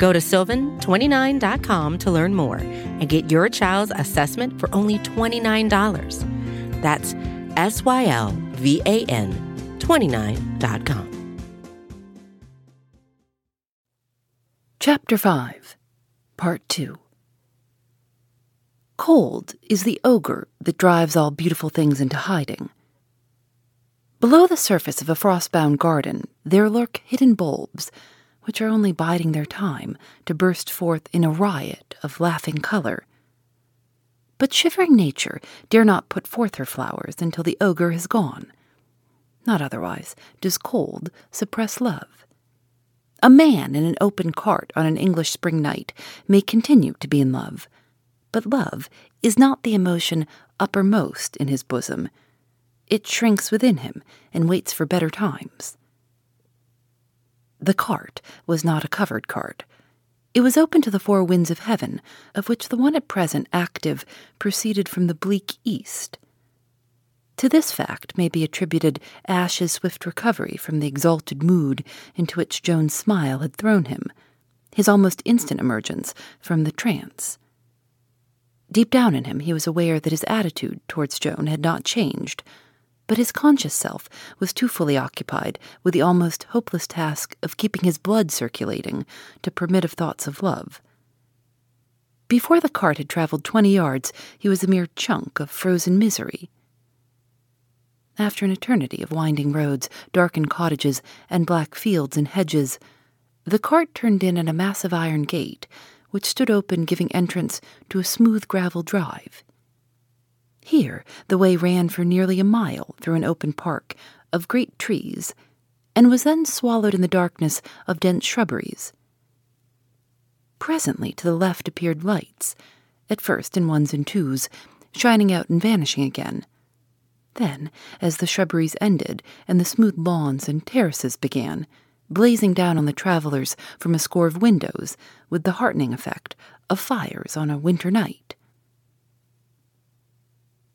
Go to sylvan29.com to learn more and get your child's assessment for only $29. That's S Y L V A N 29.com. Chapter 5, Part 2 Cold is the ogre that drives all beautiful things into hiding. Below the surface of a frostbound garden, there lurk hidden bulbs, which are only biding their time to burst forth in a riot of laughing color. But shivering nature dare not put forth her flowers until the ogre has gone. Not otherwise does cold suppress love. A man in an open cart on an English spring night may continue to be in love, but love is not the emotion uppermost in his bosom. It shrinks within him and waits for better times. The cart was not a covered cart. It was open to the four winds of heaven, of which the one at present active proceeded from the bleak east. To this fact may be attributed Ash's swift recovery from the exalted mood into which Joan's smile had thrown him, his almost instant emergence from the trance. Deep down in him, he was aware that his attitude towards Joan had not changed, but his conscious self was too fully occupied with the almost hopeless task of keeping his blood circulating to permit of thoughts of love. Before the cart had traveled twenty yards, he was a mere chunk of frozen misery. After an eternity of winding roads, darkened cottages, and black fields and hedges, the cart turned in at a massive iron gate, which stood open, giving entrance to a smooth gravel drive. Here, the way ran for nearly a mile through an open park of great trees, and was then swallowed in the darkness of dense shrubberies. Presently, to the left appeared lights, at first in ones and twos, shining out and vanishing again then, as the shrubberies ended and the smooth lawns and terraces began, blazing down on the travelers from a score of windows with the heartening effect of fires on a winter night.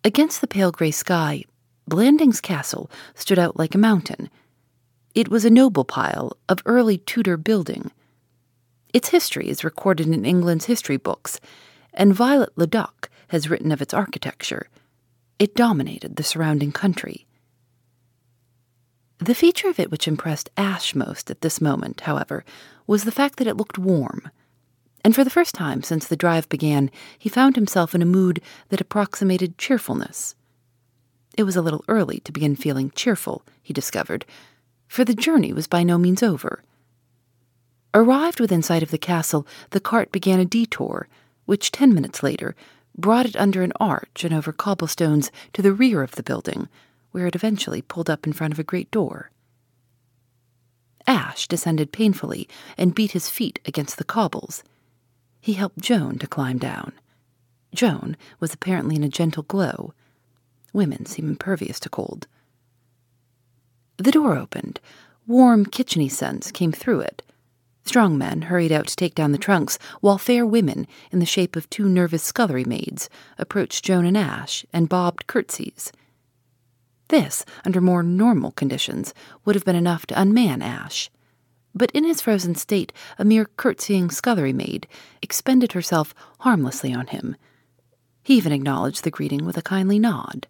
Against the pale gray sky, Blandings Castle stood out like a mountain. It was a noble pile of early Tudor building. Its history is recorded in England's history books, and Viollet-le-Duc has written of its architecture. It dominated the surrounding country. The feature of it which impressed Ash most at this moment, however, was the fact that it looked warm. And for the first time since the drive began, he found himself in a mood that approximated cheerfulness. It was a little early to begin feeling cheerful, he discovered, for the journey was by no means over. Arrived within sight of the castle, the cart began a detour, which ten minutes later brought it under an arch and over cobblestones to the rear of the building, where it eventually pulled up in front of a great door. Ash descended painfully and beat his feet against the cobbles. He helped Joan to climb down. Joan was apparently in a gentle glow. Women seem impervious to cold. The door opened. Warm, kitcheny scents came through it. Strong men hurried out to take down the trunks, while fair women, in the shape of two nervous scullery maids, approached Joan and Ash and bobbed curtsies. This, under more normal conditions, would have been enough to unman Ash. But in his frozen state, a mere curtsying scullery maid expended herself harmlessly on him. He even acknowledged the greeting with a kindly nod.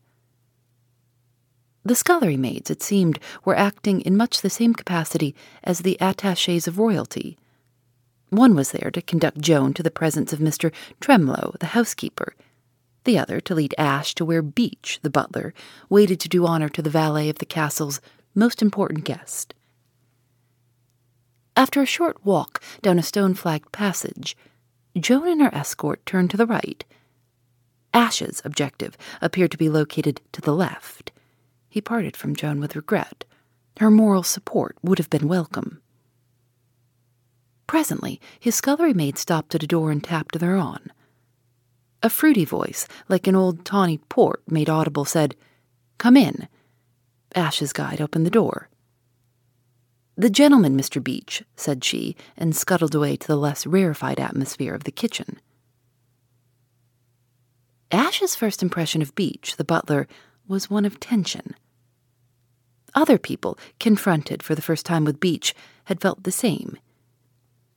The scullery maids, it seemed, were acting in much the same capacity as the attaches of royalty. One was there to conduct Joan to the presence of Mr. Twemlow, the housekeeper, the other to lead Ash to where Beach, the butler, waited to do honor to the valet of the castle's most important guest. After a short walk down a stone flagged passage, Joan and her escort turned to the right. Ash's objective appeared to be located to the left. He parted from Joan with regret. Her moral support would have been welcome. Presently, his scullery maid stopped at a door and tapped thereon. A fruity voice, like an old tawny port made audible, said, Come in. Ash's guide opened the door. The gentleman, Mr. Beach, said she, and scuttled away to the less rarefied atmosphere of the kitchen. Ash's first impression of Beach, the butler, was one of tension. Other people, confronted for the first time with Beach, had felt the same.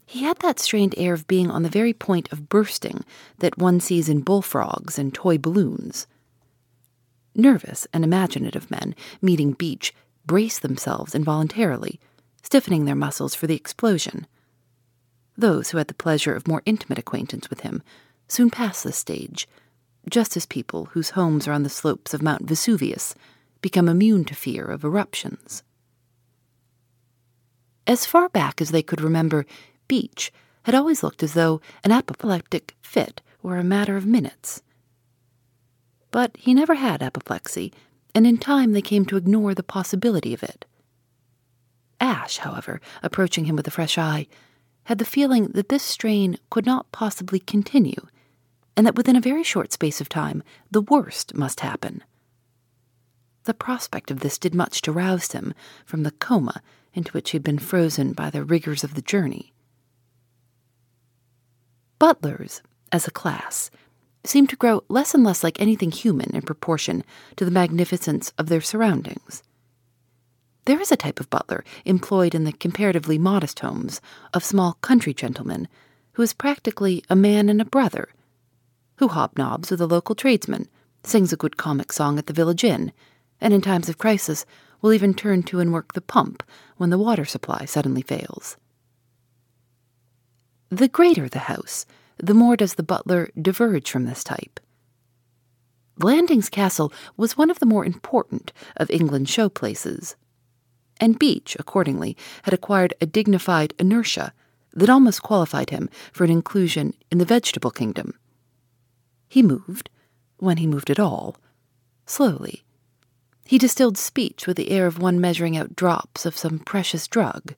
He had that strained air of being on the very point of bursting that one sees in bullfrogs and toy balloons. Nervous and imaginative men, meeting Beach, brace themselves involuntarily stiffening their muscles for the explosion. Those who had the pleasure of more intimate acquaintance with him soon pass this stage, just as people whose homes are on the slopes of Mount Vesuvius become immune to fear of eruptions. As far back as they could remember, Beach had always looked as though an apoplectic fit were a matter of minutes. But he never had apoplexy, and in time they came to ignore the possibility of it. Ash, however, approaching him with a fresh eye, had the feeling that this strain could not possibly continue, and that within a very short space of time the worst must happen. The prospect of this did much to rouse him from the coma into which he had been frozen by the rigors of the journey. Butlers, as a class, seemed to grow less and less like anything human in proportion to the magnificence of their surroundings. There is a type of butler employed in the comparatively modest homes of small country gentlemen who is practically a man and a brother, who hobnobs with a local tradesman, sings a good comic song at the village inn, and in times of crisis will even turn to and work the pump when the water supply suddenly fails. The greater the house, the more does the butler diverge from this type. Blandings Castle was one of the more important of England's show places and Beach, accordingly, had acquired a dignified inertia that almost qualified him for an inclusion in the vegetable kingdom. He moved, when he moved at all, slowly. He distilled speech with the air of one measuring out drops of some precious drug.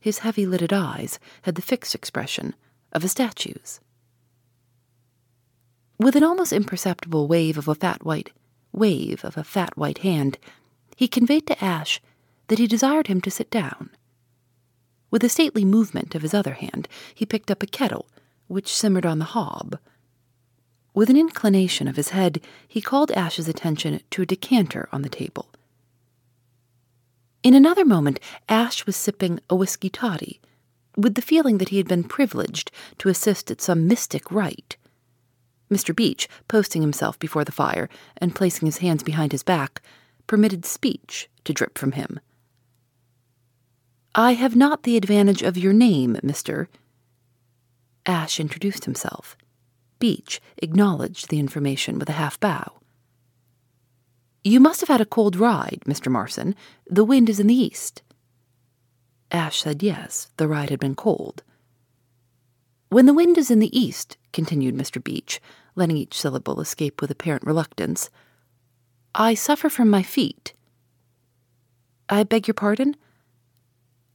His heavy lidded eyes had the fixed expression of a statue's. With an almost imperceptible wave of a fat white wave of a fat white hand, he conveyed to Ash that he desired him to sit down. With a stately movement of his other hand, he picked up a kettle, which simmered on the hob. With an inclination of his head, he called Ash's attention to a decanter on the table. In another moment, Ash was sipping a whisky toddy, with the feeling that he had been privileged to assist at some mystic rite. Mr. Beach, posting himself before the fire and placing his hands behind his back, permitted speech to drip from him. I have not the advantage of your name, Mr. Ash introduced himself. Beach acknowledged the information with a half bow. You must have had a cold ride, Mr. Marson. The wind is in the east. Ash said yes, the ride had been cold. When the wind is in the east, continued Mr. Beach, letting each syllable escape with apparent reluctance, I suffer from my feet. I beg your pardon?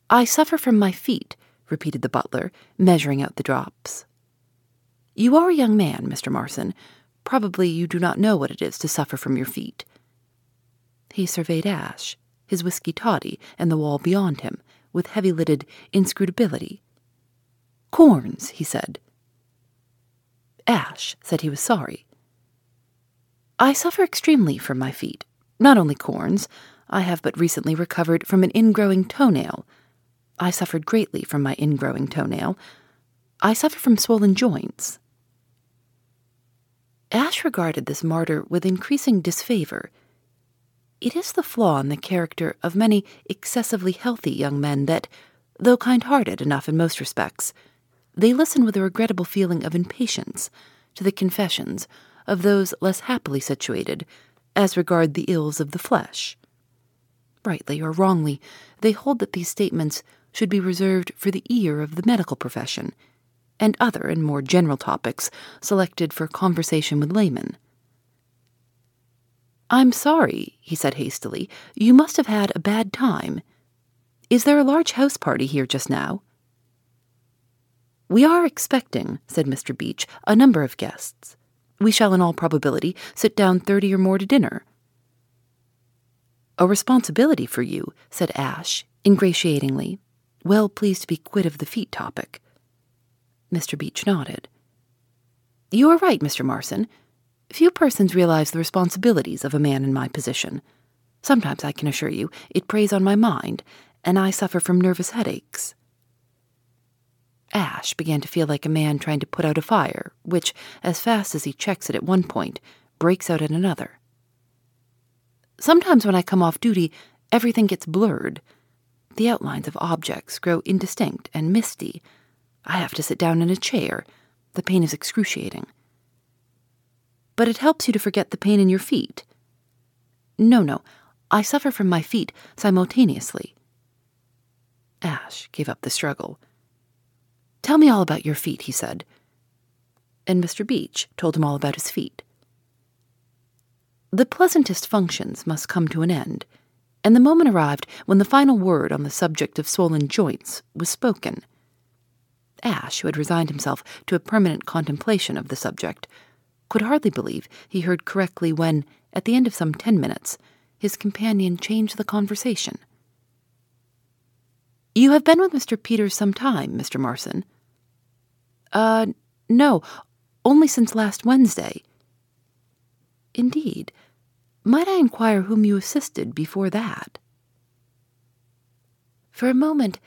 I suffer from my feet, repeated the butler, measuring out the drops. You are a young man, Mr. Marson. Probably you do not know what it is to suffer from your feet. He surveyed Ash, his whisky toddy, and the wall beyond him, with heavy lidded inscrutability. Corns, he said. Ash said he was sorry. I suffer extremely from my feet. Not only corns, I have but recently recovered from an ingrowing toenail I suffered greatly from my ingrowing toenail. I suffer from swollen joints. Ash regarded this martyr with increasing disfavor. It is the flaw in the character of many excessively healthy young men that, though kind hearted enough in most respects, they listen with a regrettable feeling of impatience to the confessions of those less happily situated as regard the ills of the flesh. Rightly or wrongly, they hold that these statements should be reserved for the ear of the medical profession, and other and more general topics selected for conversation with laymen. I'm sorry, he said hastily. You must have had a bad time. Is there a large house party here just now? We are expecting, said Mr. Beach, a number of guests. we shall in all probability sit down thirty or more to dinner. A responsibility for you, said Ashe, ingratiatingly, well pleased to be quit of the feet topic. Mr. Beach nodded. You are right, Mr. Marson. Few persons realize the responsibilities of a man in my position. Sometimes, I can assure you, it preys on my mind, and I suffer from nervous headaches. Ash began to feel like a man trying to put out a fire, which, as fast as he checks it at one point, breaks out at another. Sometimes when I come off duty, everything gets blurred. The outlines of objects grow indistinct and misty. I have to sit down in a chair. The pain is excruciating. But it helps you to forget the pain in your feet. No, no, I suffer from my feet simultaneously. Ashe gave up the struggle. Tell me all about your feet, he said. And Mr. Beach told him all about his feet. The pleasantest functions must come to an end, and the moment arrived when the final word on the subject of swollen joints was spoken. Ashe, who had resigned himself to a permanent contemplation of the subject, could hardly believe he heard correctly when, at the end of some ten minutes, his companion changed the conversation. You have been with Mr. Peters some time, Mr. Marson. Uh, no, only since last Wednesday. Indeed. Might I inquire whom you assisted before that? For a moment,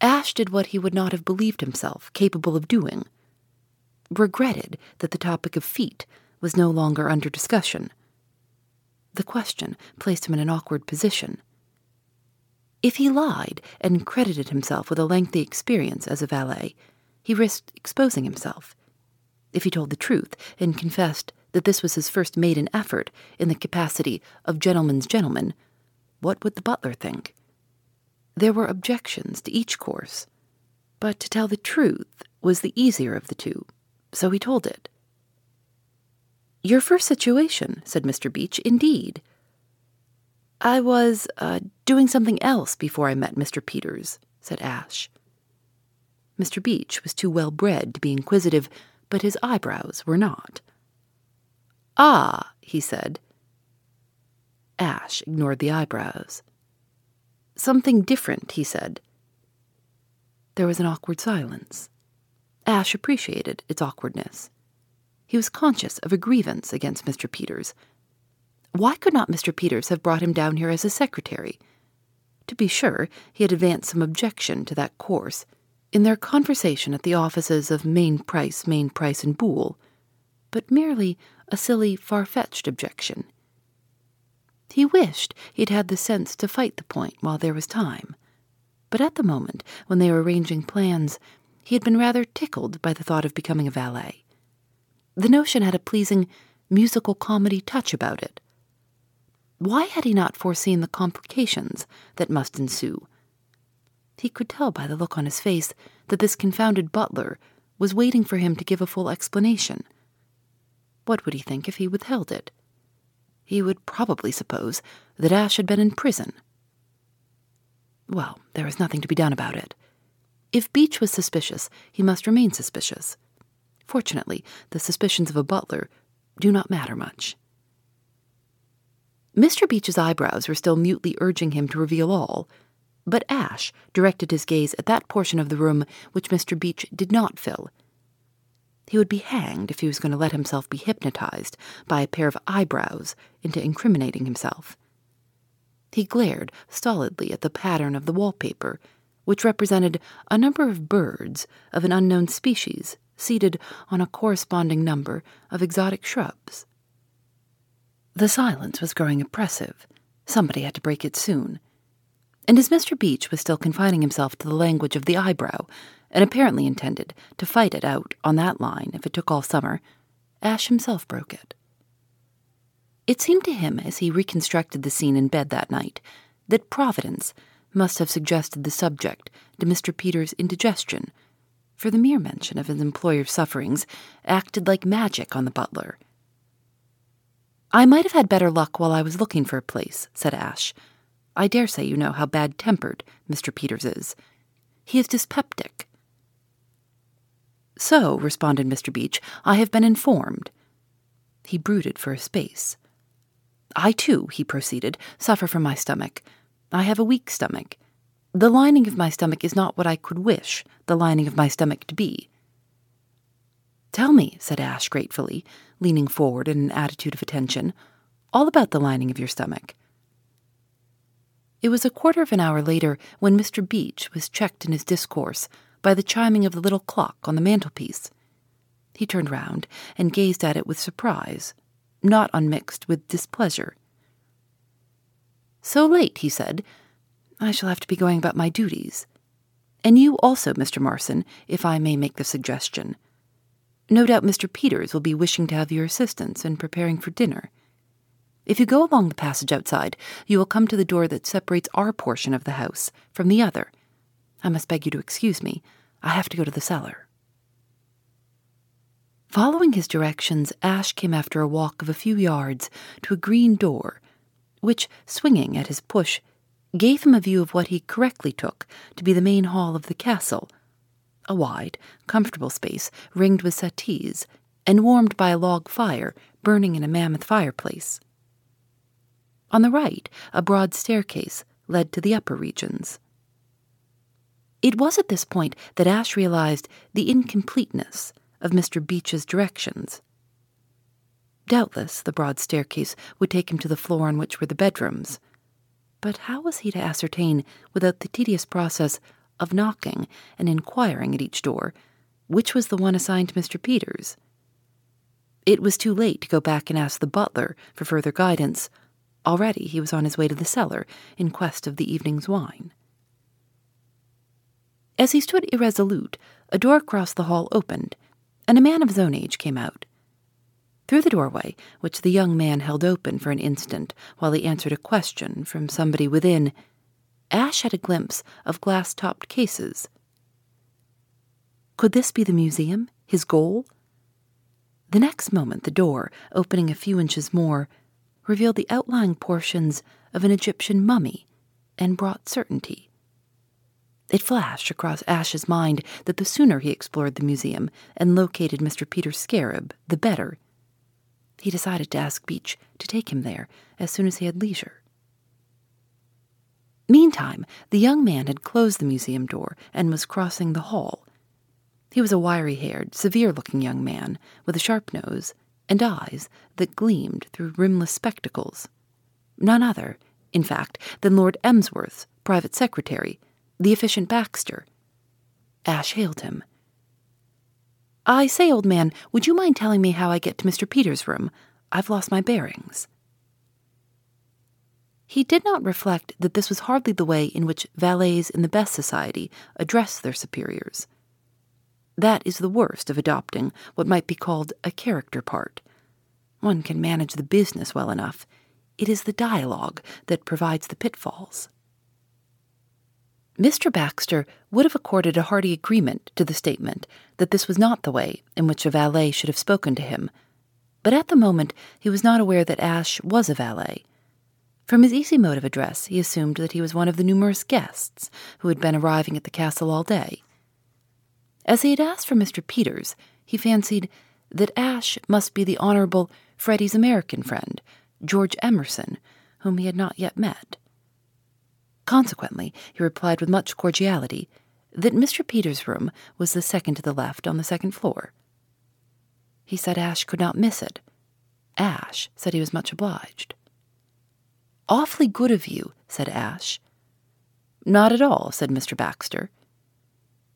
Ashe did what he would not have believed himself capable of doing regretted that the topic of feet was no longer under discussion. The question placed him in an awkward position. If he lied and credited himself with a lengthy experience as a valet, he risked exposing himself. If he told the truth and confessed that this was his first maiden effort in the capacity of gentleman's gentleman, what would the butler think? There were objections to each course, but to tell the truth was the easier of the two, so he told it. Your first situation, said Mr. Beach, indeed. I was uh, doing something else before I met Mr. Peters, said Ashe. Mr. Beach was too well bred to be inquisitive, but his eyebrows were not. Ah, he said. Ashe ignored the eyebrows. Something different, he said. There was an awkward silence. Ashe appreciated its awkwardness. He was conscious of a grievance against Mr. Peters. Why could not Mr. Peters have brought him down here as a secretary? To be sure, he had advanced some objection to that course in their conversation at the offices of Mainprice, Main Price, and Boole, but merely a silly, far fetched objection. He wished he'd had the sense to fight the point while there was time, but at the moment when they were arranging plans, he had been rather tickled by the thought of becoming a valet. The notion had a pleasing musical comedy touch about it. Why had he not foreseen the complications that must ensue he could tell by the look on his face that this confounded butler was waiting for him to give a full explanation. What would he think if he withheld it? He would probably suppose that Ashe had been in prison. Well, there was nothing to be done about it. If Beach was suspicious, he must remain suspicious. Fortunately, the suspicions of a butler do not matter much. Mr. Beach's eyebrows were still mutely urging him to reveal all but Ashe directed his gaze at that portion of the room which Mr. Beach did not fill. He would be hanged if he was going to let himself be hypnotized by a pair of eyebrows into incriminating himself. He glared stolidly at the pattern of the wallpaper, which represented a number of birds of an unknown species seated on a corresponding number of exotic shrubs. The silence was growing oppressive. Somebody had to break it soon. And as Mr. Beach was still confining himself to the language of the eyebrow, and apparently intended to fight it out on that line if it took all summer, Ashe himself broke it. It seemed to him, as he reconstructed the scene in bed that night, that Providence must have suggested the subject to Mr. Peters' indigestion, for the mere mention of his employer's sufferings acted like magic on the butler. I might have had better luck while I was looking for a place, said Ashe I dare say you know how bad tempered Mr. Peters is. He is dyspeptic. So, responded Mr. Beach, I have been informed. He brooded for a space. I, too, he proceeded, suffer from my stomach. I have a weak stomach. The lining of my stomach is not what I could wish the lining of my stomach to be. Tell me, said Ash gratefully, leaning forward in an attitude of attention, all about the lining of your stomach. It was a quarter of an hour later when Mr. Beach was checked in his discourse by the chiming of the little clock on the mantelpiece. He turned round and gazed at it with surprise, not unmixed with displeasure. So late, he said. I shall have to be going about my duties. And you also, Mr. Marson, if I may make the suggestion. No doubt Mr. Peters will be wishing to have your assistance in preparing for dinner. If you go along the passage outside, you will come to the door that separates our portion of the house from the other. I must beg you to excuse me. I have to go to the cellar. Following his directions, Ash came after a walk of a few yards to a green door, which, swinging at his push, gave him a view of what he correctly took to be the main hall of the castle a wide, comfortable space ringed with settees and warmed by a log fire burning in a mammoth fireplace. On the right, a broad staircase led to the upper regions. It was at this point that Ash realized the incompleteness of Mr. Beach's directions. Doubtless the broad staircase would take him to the floor on which were the bedrooms. But how was he to ascertain, without the tedious process of knocking and inquiring at each door, which was the one assigned to Mr. Peters? It was too late to go back and ask the butler for further guidance Already he was on his way to the cellar in quest of the evening's wine. As he stood irresolute, a door across the hall opened, and a man of his own age came out. Through the doorway, which the young man held open for an instant while he answered a question from somebody within, Ash had a glimpse of glass topped cases. Could this be the museum, his goal? The next moment, the door, opening a few inches more, revealed the outlying portions of an Egyptian mummy and brought certainty. It flashed across Ash's mind that the sooner he explored the museum and located Mr. Peter's scarab, the better. He decided to ask Beach to take him there as soon as he had leisure. Meantime, the young man had closed the museum door and was crossing the hall. He was a wiry haired, severe looking young man with a sharp nose and eyes that gleamed through rimless spectacles. None other, in fact, than Lord Emsworth's private secretary, the efficient Baxter. Ash hailed him. I say, old man, would you mind telling me how I get to Mr. Peters' room? I've lost my bearings. He did not reflect that this was hardly the way in which valets in the best society address their superiors. That is the worst of adopting what might be called a character part. One can manage the business well enough. It is the dialogue that provides the pitfalls. Mr. Baxter would have accorded a hearty agreement to the statement that this was not the way in which a valet should have spoken to him, but at the moment he was not aware that Ash was a valet. From his easy mode of address, he assumed that he was one of the numerous guests who had been arriving at the castle all day. As he had asked for Mr. Peters, he fancied that Ash must be the Honorable Freddie's American friend, George Emerson, whom he had not yet met. Consequently, he replied with much cordiality that Mr. Peters' room was the second to the left on the second floor. He said Ash could not miss it. Ash said he was much obliged. Awfully good of you, said Ash. Not at all, said Mr. Baxter.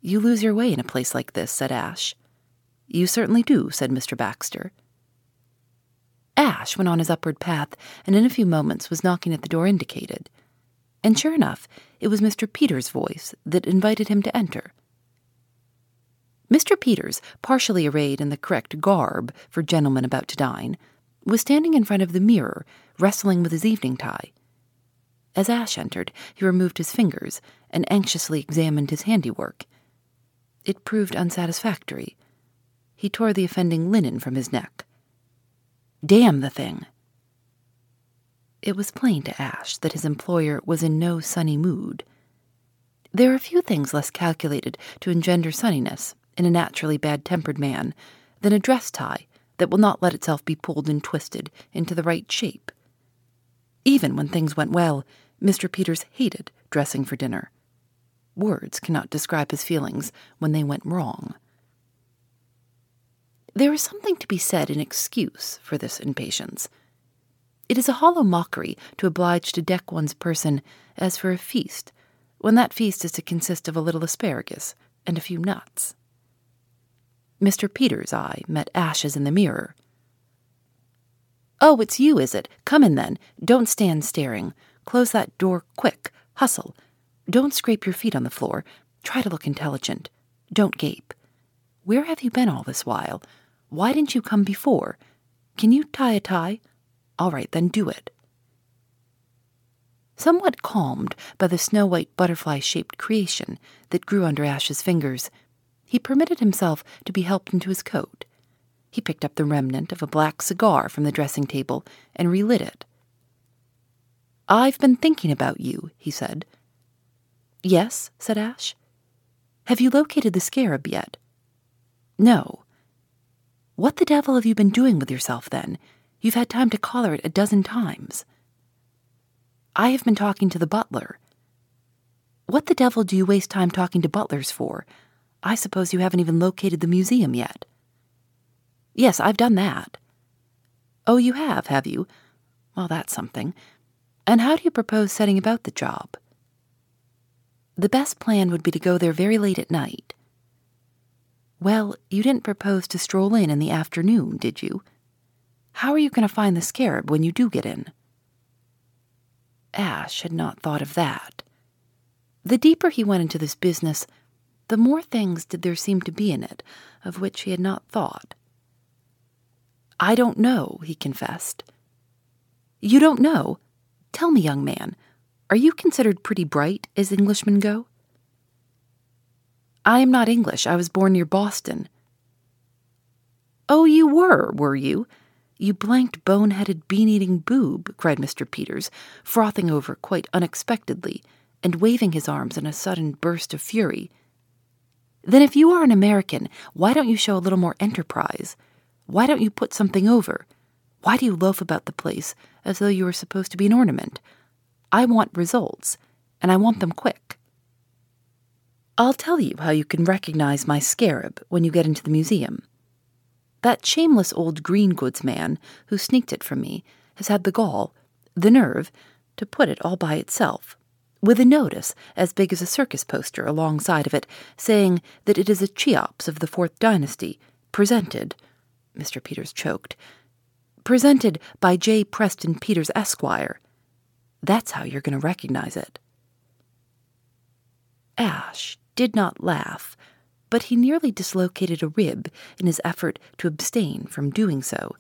You lose your way in a place like this, said Ash. You certainly do, said Mr. Baxter. Ash went on his upward path and in a few moments was knocking at the door indicated. And sure enough, it was Mr. Peters' voice that invited him to enter. Mr. Peters, partially arrayed in the correct garb for gentlemen about to dine, was standing in front of the mirror, wrestling with his evening tie. As Ash entered, he removed his fingers and anxiously examined his handiwork it proved unsatisfactory. He tore the offending linen from his neck. Damn the thing! It was plain to Ash that his employer was in no sunny mood. There are few things less calculated to engender sunniness in a naturally bad tempered man than a dress tie that will not let itself be pulled and twisted into the right shape. Even when things went well, Mr. Peters hated dressing for dinner. Words cannot describe his feelings when they went wrong. There is something to be said in excuse for this impatience. It is a hollow mockery to oblige to deck one's person as for a feast, when that feast is to consist of a little asparagus and a few nuts. Mr. Peters' eye met Ash's in the mirror. Oh, it's you, is it? Come in then. Don't stand staring. Close that door quick. Hustle. Don't scrape your feet on the floor. Try to look intelligent. Don't gape. Where have you been all this while? Why didn't you come before? Can you tie a tie? All right, then do it. Somewhat calmed by the snow white butterfly shaped creation that grew under Ash's fingers, he permitted himself to be helped into his coat. He picked up the remnant of a black cigar from the dressing table and relit it. I've been thinking about you, he said. Yes, said Ash. Have you located the scarab yet? No. What the devil have you been doing with yourself then? You've had time to collar it a dozen times. I have been talking to the butler. What the devil do you waste time talking to butlers for? I suppose you haven't even located the museum yet. Yes, I've done that. Oh, you have, have you? Well, that's something. And how do you propose setting about the job? The best plan would be to go there very late at night. Well, you didn't propose to stroll in in the afternoon, did you? How are you going to find the scarab when you do get in? Ash had not thought of that. The deeper he went into this business, the more things did there seem to be in it of which he had not thought. I don't know, he confessed. You don't know? Tell me, young man, are you considered pretty bright as Englishmen go? I am not English. I was born near Boston. Oh, you were, were you? You blanked, bone headed, bean eating boob, cried Mr. Peters, frothing over quite unexpectedly and waving his arms in a sudden burst of fury. Then, if you are an American, why don't you show a little more enterprise? Why don't you put something over? Why do you loaf about the place as though you were supposed to be an ornament? I want results, and I want them quick. I'll tell you how you can recognize my scarab when you get into the museum. That shameless old green goods man who sneaked it from me has had the gall, the nerve, to put it all by itself, with a notice as big as a circus poster alongside of it, saying that it is a Cheops of the Fourth Dynasty, presented, Mr. Peters choked, presented by J. Preston Peters, Esquire. That's how you're going to recognize it. Ash did not laugh but he nearly dislocated a rib in his effort to abstain from doing so.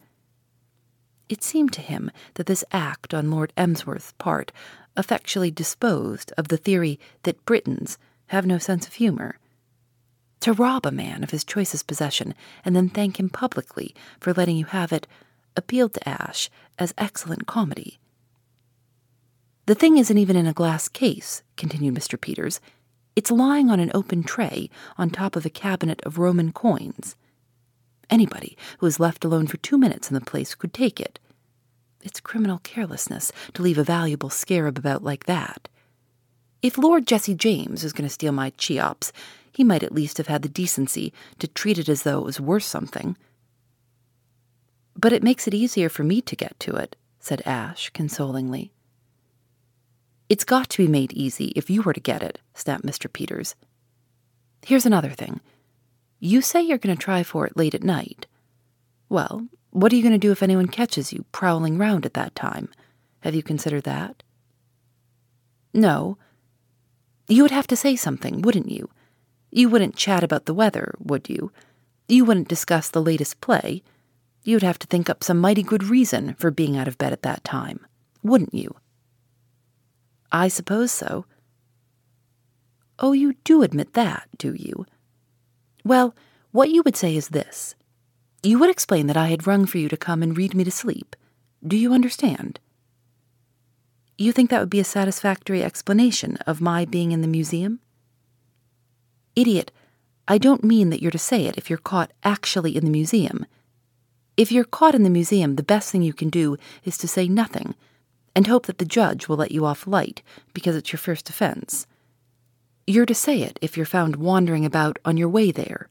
It seemed to him that this act on Lord Emsworth's part effectually disposed of the theory that Britons have no sense of humor. To rob a man of his choicest possession and then thank him publicly for letting you have it appealed to Ash as excellent comedy. The thing isn't even in a glass case, continued Mr. Peters. It's lying on an open tray on top of a cabinet of Roman coins. Anybody who is left alone for two minutes in the place could take it. It's criminal carelessness to leave a valuable scarab about like that. If Lord Jesse James is going to steal my Cheops, he might at least have had the decency to treat it as though it was worth something. But it makes it easier for me to get to it, said Ash consolingly. It's got to be made easy if you were to get it, snapped Mr. Peters. Here's another thing. You say you're going to try for it late at night. Well, what are you going to do if anyone catches you prowling round at that time? Have you considered that? No. You would have to say something, wouldn't you? You wouldn't chat about the weather, would you? You wouldn't discuss the latest play. You'd have to think up some mighty good reason for being out of bed at that time, wouldn't you? I suppose so. Oh, you do admit that, do you? Well, what you would say is this. You would explain that I had rung for you to come and read me to sleep. Do you understand? You think that would be a satisfactory explanation of my being in the museum? Idiot, I don't mean that you're to say it if you're caught actually in the museum. If you're caught in the museum, the best thing you can do is to say nothing and hope that the judge will let you off light because it's your first offense. You're to say it if you're found wandering about on your way there.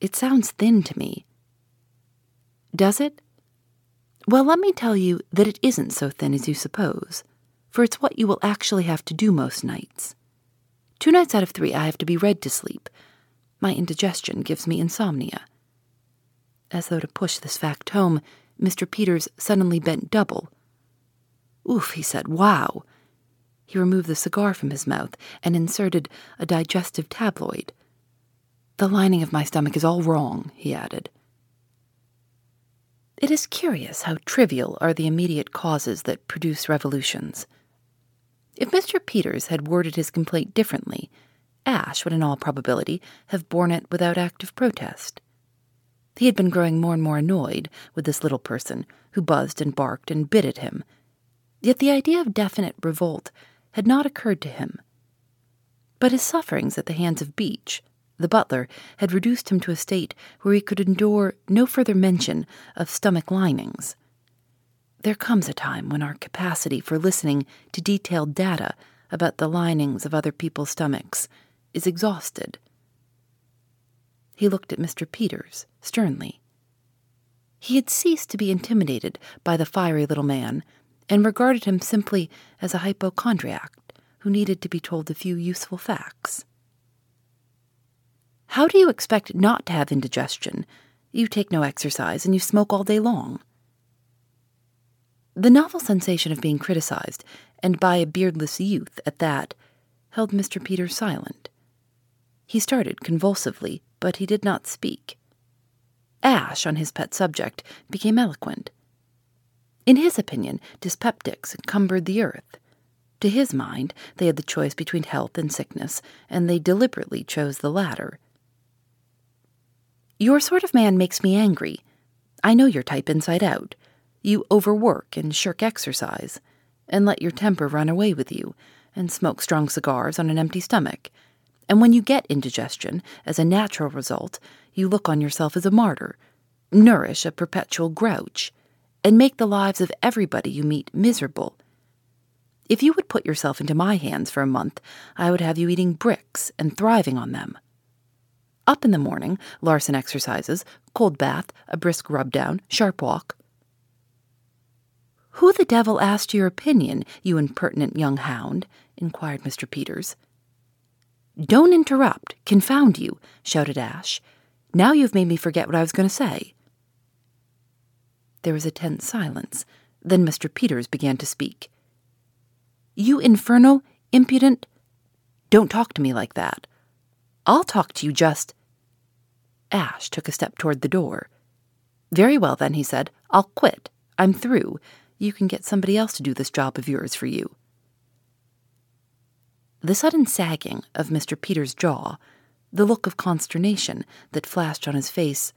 It sounds thin to me. Does it? Well, let me tell you that it isn't so thin as you suppose, for it's what you will actually have to do most nights. Two nights out of three, I have to be read to sleep. My indigestion gives me insomnia. As though to push this fact home, Mr. Peters suddenly bent double. Oof, he said, wow. He removed the cigar from his mouth and inserted a digestive tabloid. The lining of my stomach is all wrong, he added. It is curious how trivial are the immediate causes that produce revolutions. If Mr. Peters had worded his complaint differently, Ash would in all probability have borne it without active protest. He had been growing more and more annoyed with this little person who buzzed and barked and bit at him, yet the idea of definite revolt had not occurred to him. But his sufferings at the hands of Beach, the butler, had reduced him to a state where he could endure no further mention of stomach linings. There comes a time when our capacity for listening to detailed data about the linings of other people's stomachs is exhausted. He looked at Mr. Peters sternly. He had ceased to be intimidated by the fiery little man and regarded him simply as a hypochondriac who needed to be told a few useful facts. How do you expect not to have indigestion? You take no exercise and you smoke all day long. The novel sensation of being criticized, and by a beardless youth at that, held Mr. Peters silent. He started convulsively, but he did not speak. Ash, on his pet subject, became eloquent. In his opinion, dyspeptics encumbered the earth. To his mind, they had the choice between health and sickness, and they deliberately chose the latter. Your sort of man makes me angry. I know your type inside out. You overwork and shirk exercise, and let your temper run away with you, and smoke strong cigars on an empty stomach. And when you get indigestion, as a natural result, you look on yourself as a martyr, nourish a perpetual grouch, and make the lives of everybody you meet miserable. If you would put yourself into my hands for a month, I would have you eating bricks and thriving on them. Up in the morning, Larsen exercises, cold bath, a brisk rub down, sharp walk, who the devil asked your opinion, you impertinent young hound? inquired Mr. Peters. Don't interrupt, confound you, shouted Ash. Now you've made me forget what I was going to say. There was a tense silence. Then Mr. Peters began to speak. You infernal, impudent. Don't talk to me like that. I'll talk to you just. Ash took a step toward the door. Very well, then, he said. I'll quit. I'm through you can get somebody else to do this job of yours for you. The sudden sagging of Mr. Peters' jaw, the look of consternation that flashed on his face,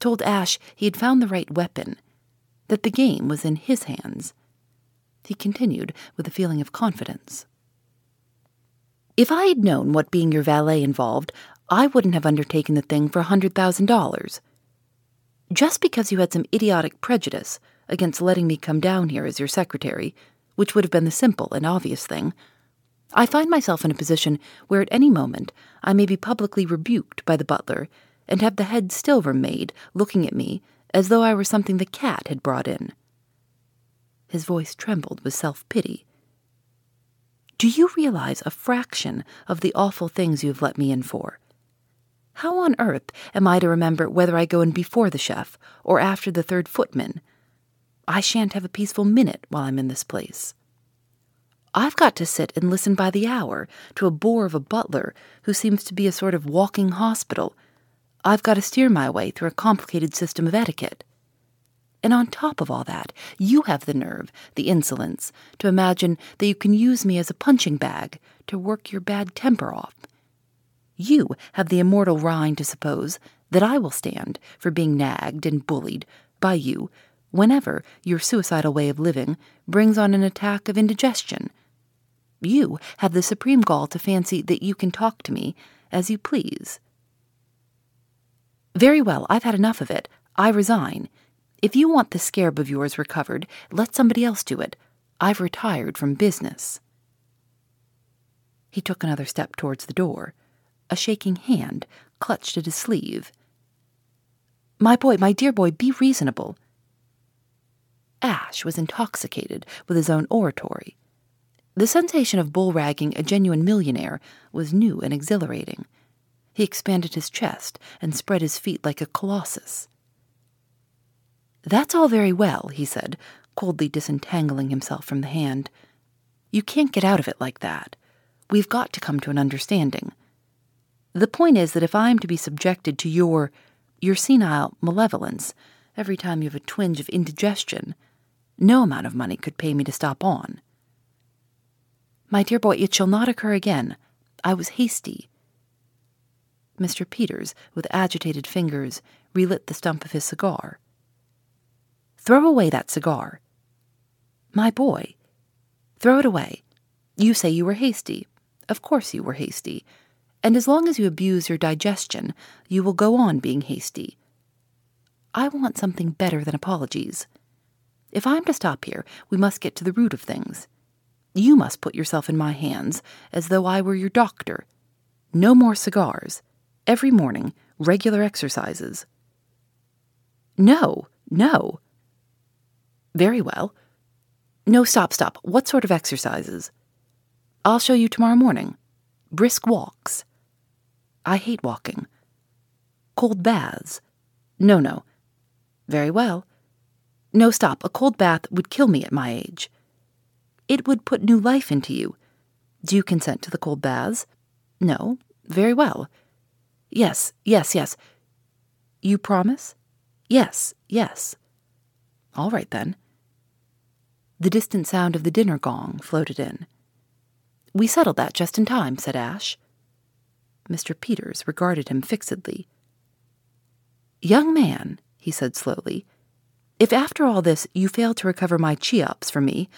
told Ash he had found the right weapon, that the game was in his hands. He continued with a feeling of confidence. If I had known what being your valet involved, I wouldn't have undertaken the thing for a hundred thousand dollars. Just because you had some idiotic prejudice against letting me come down here as your secretary, which would have been the simple and obvious thing, I find myself in a position where at any moment I may be publicly rebuked by the butler and have the head still maid looking at me as though I were something the cat had brought in. His voice trembled with self pity. Do you realize a fraction of the awful things you have let me in for? How on earth am I to remember whether I go in before the chef or after the third footman? I shan't have a peaceful minute while I'm in this place. I've got to sit and listen by the hour to a bore of a butler who seems to be a sort of walking hospital. I've got to steer my way through a complicated system of etiquette. And on top of all that, you have the nerve, the insolence, to imagine that you can use me as a punching bag to work your bad temper off. You have the immortal rind to suppose that I will stand for being nagged and bullied by you whenever your suicidal way of living brings on an attack of indigestion. You have the supreme gall to fancy that you can talk to me as you please. Very well, I've had enough of it. I resign. If you want this scarab of yours recovered, let somebody else do it. I've retired from business. He took another step towards the door. A shaking hand clutched at his sleeve. My boy, my dear boy, be reasonable. Ash was intoxicated with his own oratory. The sensation of bull ragging a genuine millionaire was new and exhilarating. He expanded his chest and spread his feet like a colossus. That's all very well, he said, coldly disentangling himself from the hand. You can't get out of it like that. We've got to come to an understanding. The point is that if I am to be subjected to your your senile malevolence every time you have a twinge of indigestion, no amount of money could pay me to stop on. My dear boy, it shall not occur again. I was hasty. Mr. Peters, with agitated fingers, relit the stump of his cigar. Throw away that cigar. My boy, throw it away. You say you were hasty. Of course you were hasty. And as long as you abuse your digestion, you will go on being hasty. I want something better than apologies. If I'm to stop here, we must get to the root of things. You must put yourself in my hands as though I were your doctor. No more cigars. Every morning, regular exercises. No, no. Very well. No, stop, stop. What sort of exercises? I'll show you tomorrow morning. Brisk walks. I hate walking. Cold baths. No, no. Very well. No, stop. A cold bath would kill me at my age. It would put new life into you. Do you consent to the cold baths? No. Very well. Yes, yes, yes. You promise? Yes, yes. All right then. The distant sound of the dinner gong floated in. We settled that just in time, said Ash. Mr. Peters regarded him fixedly. Young man, he said slowly, if after all this you fail to recover my Cheops for me,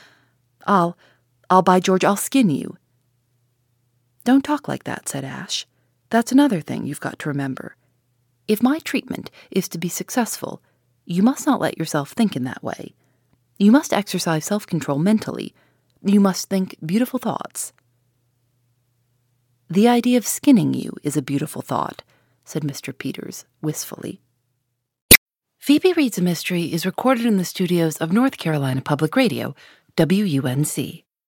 I'll, I'll, by George, I'll skin you. Don't talk like that, said Ash. That's another thing you've got to remember. If my treatment is to be successful, you must not let yourself think in that way. You must exercise self control mentally. You must think beautiful thoughts. The idea of skinning you is a beautiful thought, said Mr. Peters wistfully. Phoebe Reads a Mystery is recorded in the studios of North Carolina Public Radio, WUNC.